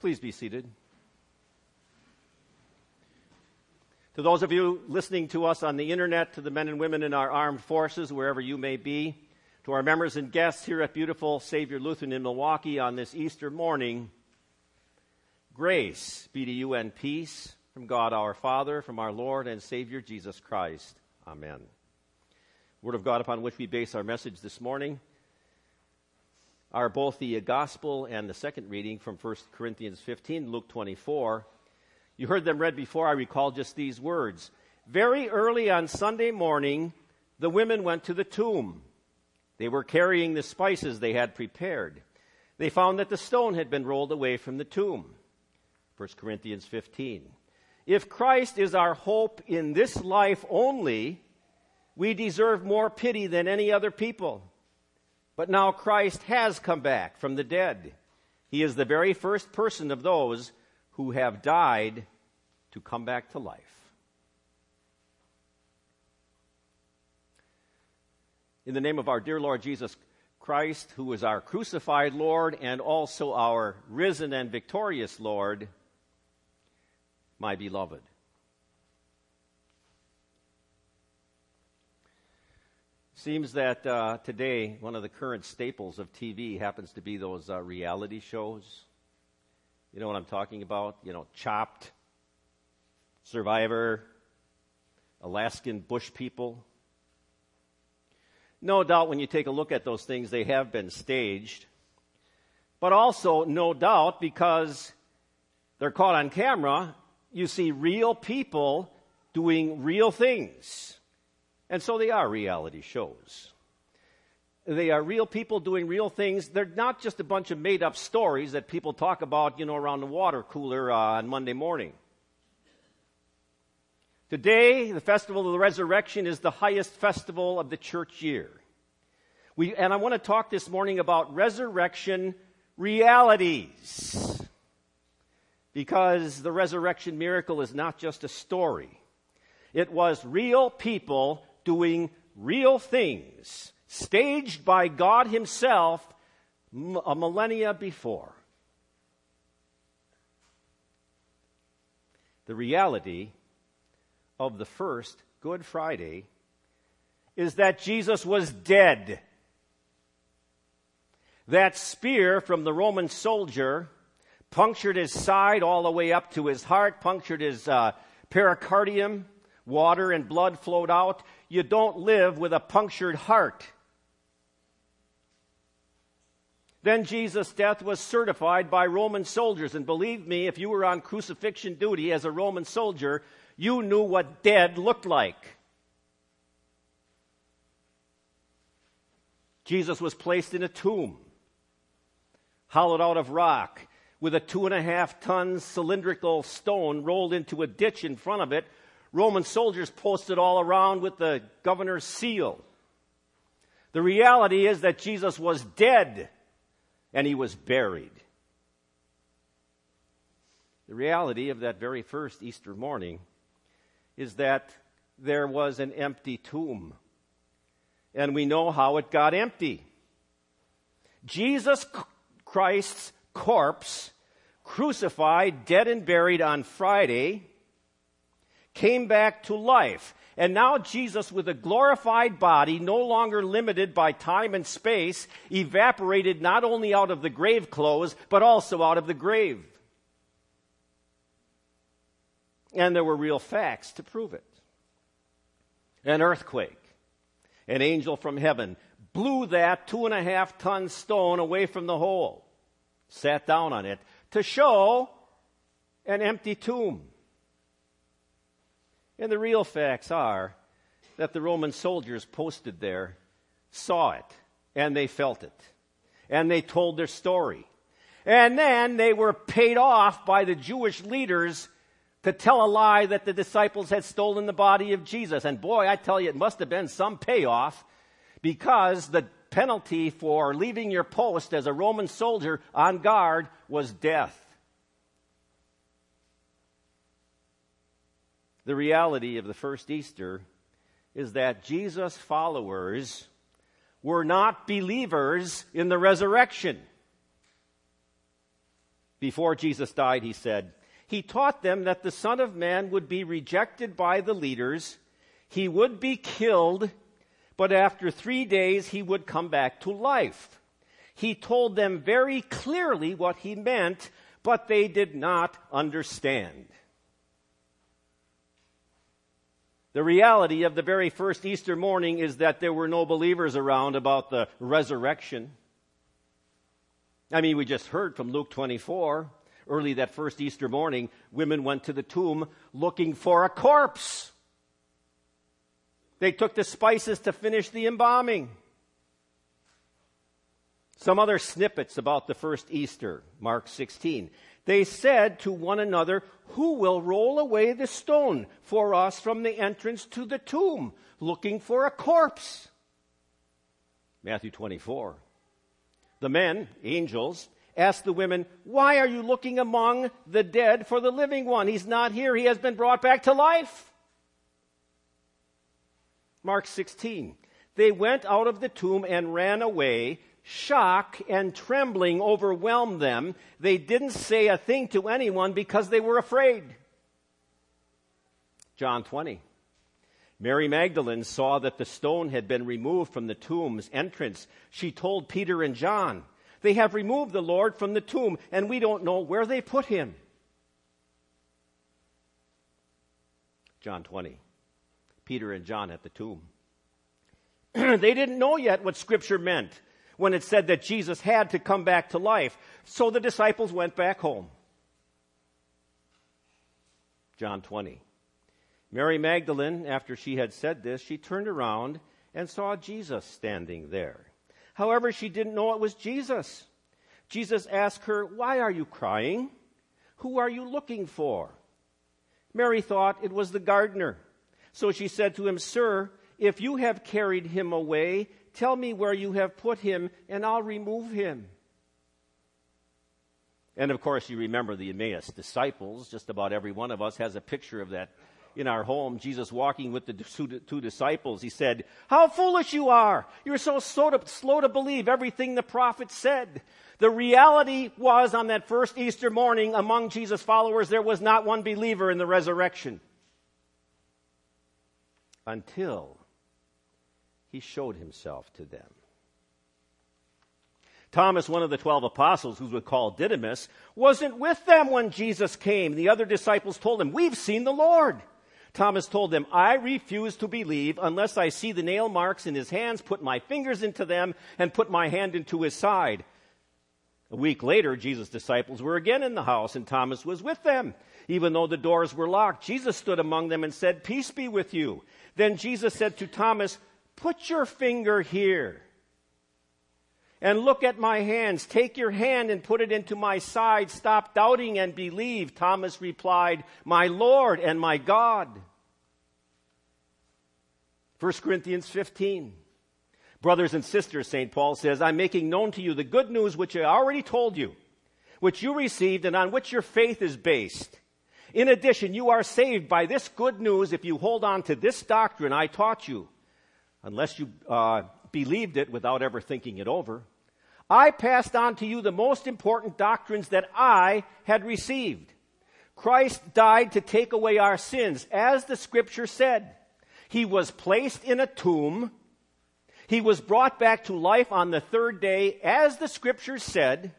Please be seated. To those of you listening to us on the internet, to the men and women in our armed forces, wherever you may be, to our members and guests here at beautiful Savior Lutheran in Milwaukee on this Easter morning, grace be to you and peace from God our Father, from our Lord and Savior Jesus Christ. Amen. Word of God upon which we base our message this morning are both the gospel and the second reading from 1 Corinthians 15, Luke 24. You heard them read before. I recall just these words. Very early on Sunday morning, the women went to the tomb. They were carrying the spices they had prepared. They found that the stone had been rolled away from the tomb. 1 Corinthians 15. If Christ is our hope in this life only, we deserve more pity than any other people. But now Christ has come back from the dead. He is the very first person of those who have died to come back to life. In the name of our dear Lord Jesus Christ, who is our crucified Lord and also our risen and victorious Lord, my beloved. Seems that uh, today one of the current staples of TV happens to be those uh, reality shows. You know what I'm talking about? You know, Chopped, Survivor, Alaskan Bush People. No doubt when you take a look at those things, they have been staged. But also, no doubt, because they're caught on camera, you see real people doing real things. And so they are reality shows. They are real people doing real things. They're not just a bunch of made up stories that people talk about, you know, around the water cooler uh, on Monday morning. Today, the festival of the resurrection is the highest festival of the church year. We, and I want to talk this morning about resurrection realities because the resurrection miracle is not just a story. It was real people doing real things, staged by God Himself a millennia before. The reality of the first Good Friday is that Jesus was dead. That spear from the Roman soldier punctured his side all the way up to his heart, punctured his uh, pericardium. Water and blood flowed out. You don't live with a punctured heart. Then Jesus' death was certified by Roman soldiers. And believe me, if you were on crucifixion duty as a Roman soldier, you knew what dead looked like. Jesus was placed in a tomb, hollowed out of rock with a two and a half ton cylindrical stone rolled into a ditch in front of it. Roman soldiers posted all around with the governor's seal. The reality is that Jesus was dead and he was buried. The reality of that very first Easter morning is that there was an empty tomb. And we know how it got empty. Jesus Christ's corpse, crucified, dead, and buried on Friday, came back to life. And now Jesus, with a glorified body, no longer limited by time and space, evaporated not only out of the grave clothes, but also out of the grave. And there were real facts to prove it. An earthquake, an angel from heaven blew that two and a half ton stone away from the hole sat down on it to show an empty tomb. And the real facts are that the Roman soldiers posted there saw it and they felt it. And they told their story. And then they were paid off by the Jewish leaders to tell a lie that the disciples had stolen the body of Jesus. And boy, I tell you, it must have been some payoff because the penalty for leaving your post as a Roman soldier on guard was death. The reality of the first Easter is that Jesus' followers were not believers in the resurrection. Before Jesus died, he said, He taught them that the Son of Man would be rejected by the leaders, he would be killed, but after three days he would come back to life. He told them very clearly what he meant, but they did not understand. The reality of the very first Easter morning is that there were no believers around about the resurrection. I mean, we just heard from Luke 24. Early that first Easter morning, women went to the tomb looking for a corpse. They took the spices to finish the embalming. Some other snippets about the first Easter, Mark 16. They said to one another, Who will roll away the stone for us from the entrance to the tomb, looking for a corpse? Matthew 24. The men, angels, asked the women, Why are you looking among the dead for the living one? He's not here, he has been brought back to life. Mark 16. They went out of the tomb and ran away shock and trembling overwhelmed them. They didn't say a thing to anyone because they were afraid. John 20. Mary Magdalene saw that the stone had been removed from the tomb's entrance. She told Peter and John, They have removed the Lord from the tomb, and we don't know where they put him. John 20. Peter and John at the tomb. they didn't know yet what Scripture meant when it said that Jesus had to come back to life. So the disciples went back home. John 20. Mary Magdalene, after she had said this, she turned around and saw Jesus standing there. However, she didn't know it was Jesus. Jesus asked her, Why are you crying? Who are you looking for? Mary thought it was the gardener. So she said to him, Sir, if you have carried him away, Tell me where you have put him, and I'll remove him. And of course, you remember the Emmaus disciples. Just about every one of us has a picture of that in our home. Jesus walking with the two disciples. He said, How foolish you are! You're so slow to, slow to believe everything the prophet said. The reality was on that first Easter morning among Jesus' followers, there was not one believer in the resurrection. Until he showed himself to them. Thomas, one of the twelve apostles, who called Didymus, wasn't with them when Jesus came. The other disciples told him, We've seen the Lord. Thomas told them, I refuse to believe unless I see the nail marks in his hands, put my fingers into them, and put my hand into his side. A week later, Jesus' disciples were again in the house, and Thomas was with them. Even though the doors were locked, Jesus stood among them and said, Peace be with you. Then Jesus said to Thomas, Put your finger here and look at my hands. Take your hand and put it into my side. Stop doubting and believe. Thomas replied, My Lord and my God. 1 Corinthians 15. Brothers and sisters, St. Paul says, I'm making known to you the good news which I already told you, which you received and on which your faith is based. In addition, you are saved by this good news if you hold on to this doctrine I taught you unless you uh, believed it without ever thinking it over. I passed on to you the most important doctrines that I had received. Christ died to take away our sins, as the scripture said. He was placed in a tomb. He was brought back to life on the third day, as the scriptures said.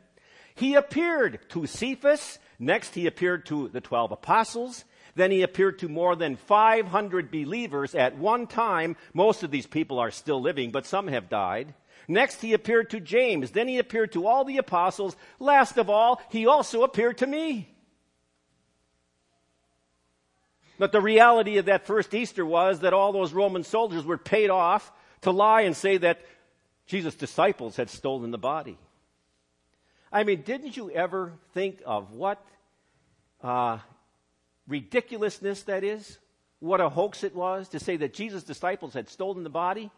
He appeared to Cephas. Next, he appeared to the twelve apostles. Then he appeared to more than 500 believers at one time. Most of these people are still living, but some have died. Next, he appeared to James. Then he appeared to all the apostles. Last of all, he also appeared to me. But the reality of that first Easter was that all those Roman soldiers were paid off to lie and say that Jesus' disciples had stolen the body. I mean, didn't you ever think of what uh, ridiculousness that is, what a hoax it was to say that Jesus' disciples had stolen the body.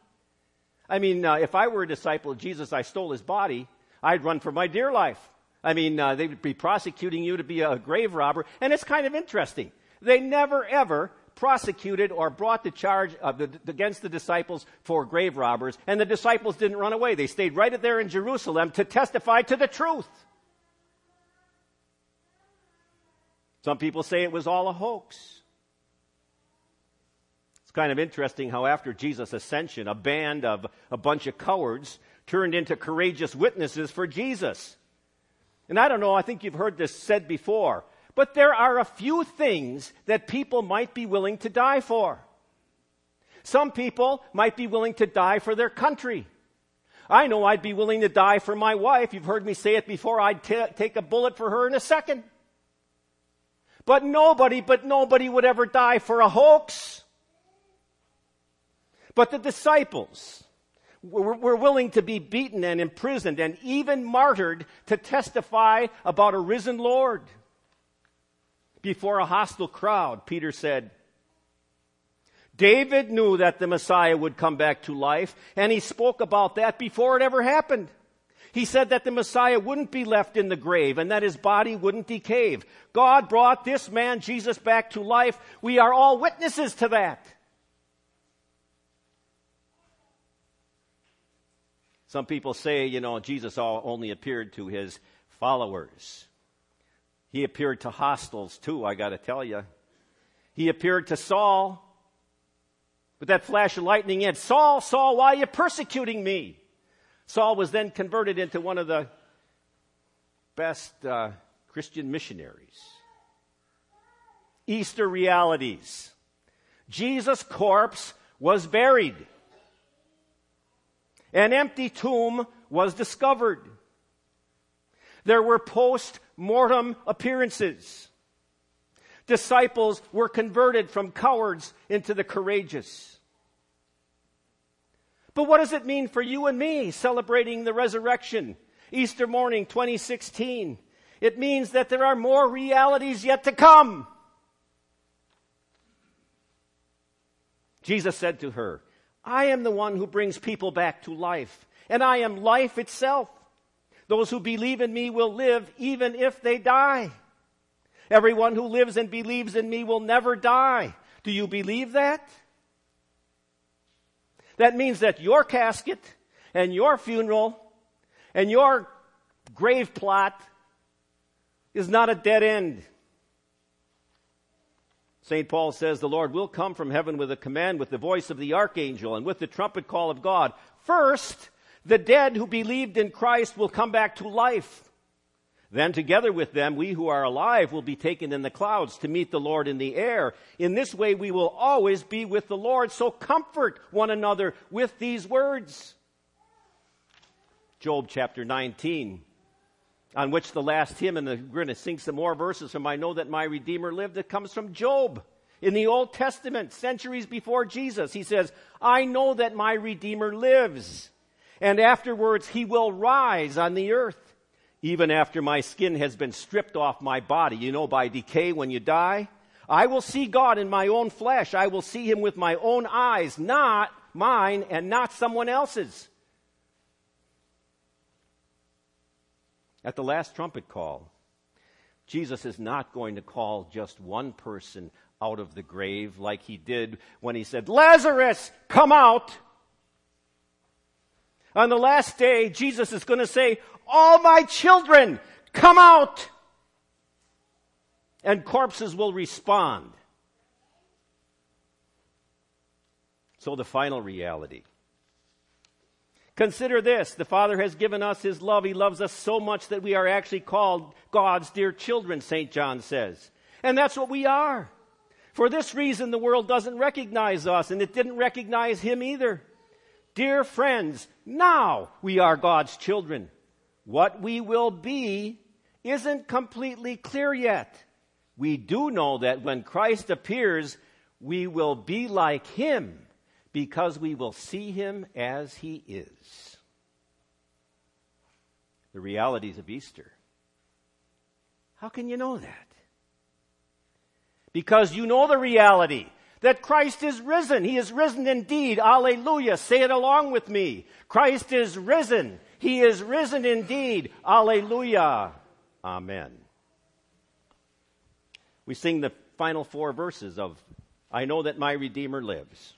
I mean, uh, if I were a disciple of Jesus, I stole his body, I'd run for my dear life. I mean, uh, they would be prosecuting you to be a grave robber. And it's kind of interesting. They never ever prosecuted or brought the charge the, against the disciples for grave robbers, and the disciples didn't run away. They stayed right there in Jerusalem to testify to the truth. Some people say it was all a hoax. It's kind of interesting how after Jesus' ascension, a band of a bunch of cowards turned into courageous witnesses for Jesus. And I don't know, I think you've heard this said before. But there are a few things that people might be willing to die for. Some people might be willing to die for their country. I know I'd be willing to die for my wife. You've heard me say it before. I'd t- take a bullet for her in a second. But nobody, but nobody would ever die for a hoax. But the disciples were, were willing to be beaten and imprisoned and even martyred to testify about a risen Lord before a hostile crowd, Peter said, David knew that the Messiah would come back to life, and he spoke about that before it ever happened. He said that the Messiah wouldn't be left in the grave and that his body wouldn't decay. God brought this man, Jesus, back to life. We are all witnesses to that. Some people say, you know, Jesus only appeared to his followers. He appeared to hostiles too, I got to tell you. He appeared to Saul with that flash of lightning in. Saul, Saul, why are you persecuting me? Saul was then converted into one of the best uh, Christian missionaries. Easter realities. Jesus' corpse was buried. An empty tomb was discovered. There were post mortem appearances. Disciples were converted from cowards into the courageous. But what does it mean for you and me celebrating the resurrection? Easter morning 2016. It means that there are more realities yet to come. Jesus said to her, I am the one who brings people back to life, and I am life itself. Those who believe in me will live even if they die. Everyone who lives and believes in me will never die. Do you believe that? That means that your casket and your funeral and your grave plot is not a dead end. St. Paul says the Lord will come from heaven with a command, with the voice of the archangel, and with the trumpet call of God. First, the dead who believed in Christ will come back to life. Then together with them, we who are alive will be taken in the clouds to meet the Lord in the air. In this way, we will always be with the Lord. So comfort one another with these words. Job chapter 19, on which the last hymn, and we're going to sing some more verses from I Know That My Redeemer Lived, it comes from Job. In the Old Testament, centuries before Jesus, he says, I know that my Redeemer lives and afterwards he will rise on the earth. Even after my skin has been stripped off my body, you know, by decay when you die, I will see God in my own flesh. I will see him with my own eyes, not mine and not someone else's. At the last trumpet call, Jesus is not going to call just one person out of the grave like he did when he said, Lazarus, come out. On the last day, Jesus is going to say, all my children, come out! And corpses will respond. So the final reality. Consider this. The Father has given us His love. He loves us so much that we are actually called God's dear children, St. John says. And that's what we are. For this reason, the world doesn't recognize us, and it didn't recognize Him either. Dear friends, now we are God's children. What we will be isn't completely clear yet. We do know that when Christ appears, we will be like him because we will see him as he is. The realities of Easter. How can you know that? Because you know the reality that Christ is risen. He is risen indeed. Alleluia. Say it along with me. Christ is risen. He is risen indeed. Alleluia. Amen. We sing the final four verses of I know that my Redeemer lives.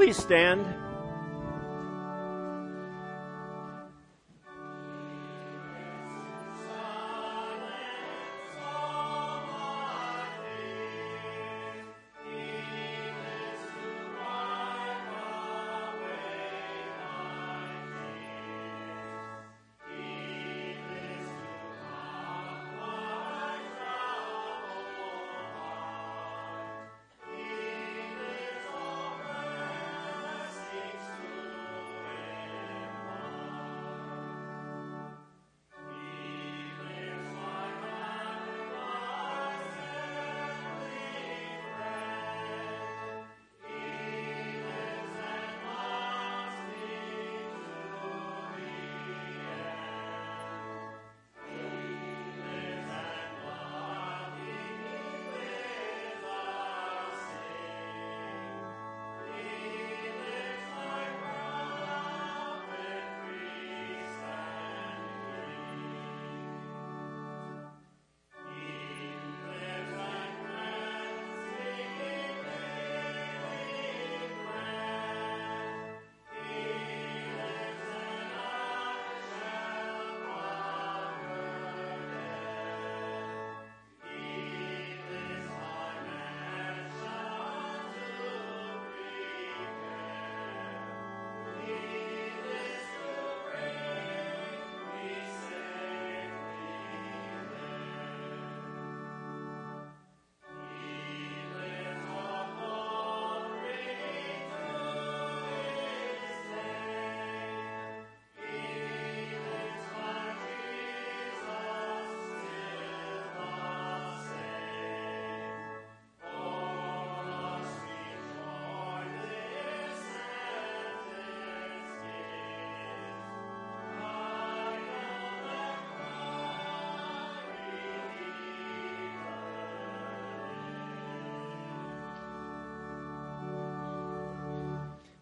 Please stand.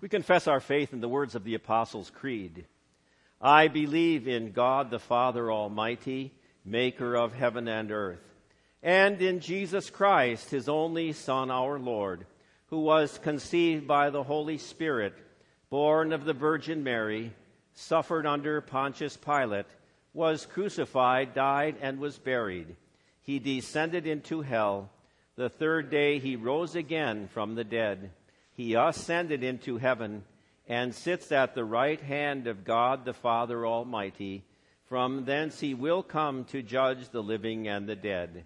We confess our faith in the words of the Apostles' Creed. I believe in God the Father Almighty, maker of heaven and earth, and in Jesus Christ, his only Son, our Lord, who was conceived by the Holy Spirit, born of the Virgin Mary, suffered under Pontius Pilate, was crucified, died, and was buried. He descended into hell. The third day he rose again from the dead he ascended into heaven and sits at the right hand of God the Father Almighty. From thence he will come to judge the living and the dead.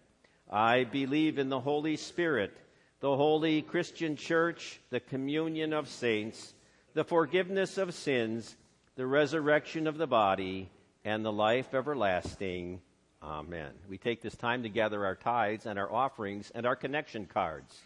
I believe in the Holy Spirit, the holy Christian church, the communion of saints, the forgiveness of sins, the resurrection of the body, and the life everlasting. Amen. We take this time to gather our tithes and our offerings and our connection cards.